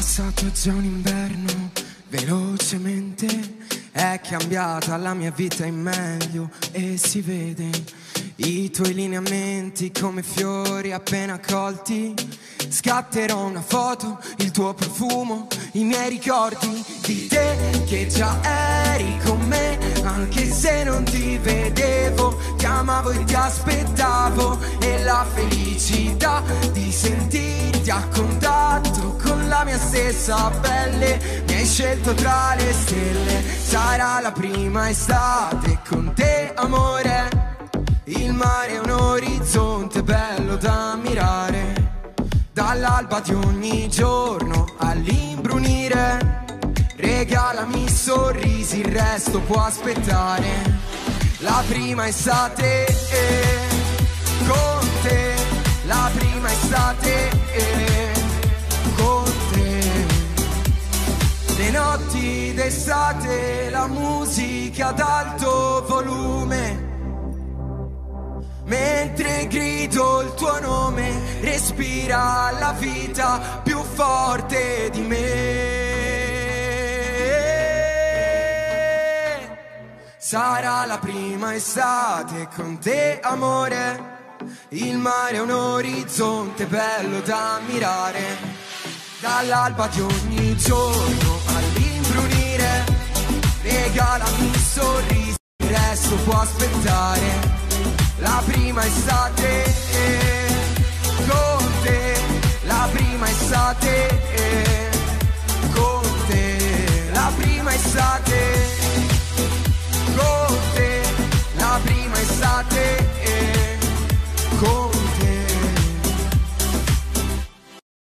Già un inverno, velocemente è cambiata la mia vita in meglio e si vede i tuoi lineamenti come fiori appena colti. Scatterò una foto, il tuo profumo, i miei ricordi di te che già eri con me, anche se non ti vedevo, ti amavo e ti aspettavo e la felicità di sentirti a contatto con la mia stessa pelle. Mi hai scelto tra le stelle, sarà la prima estate con te amore. Il mare è un orizzonte bello da ammirare. Dall'alba di ogni giorno all'imbrunire. Regalami sorrisi, il resto può aspettare. La prima estate eh, con te. La prima estate eh, con te. Le notti d'estate, la musica ad alto volume. Mentre grido il tuo nome, respira la vita più forte di me. Sarà la prima estate con te, amore. Il mare è un orizzonte bello da ammirare. Dall'alba di ogni giorno all'imbrunire, regalami sorrisi, il resto può aspettare la prima estate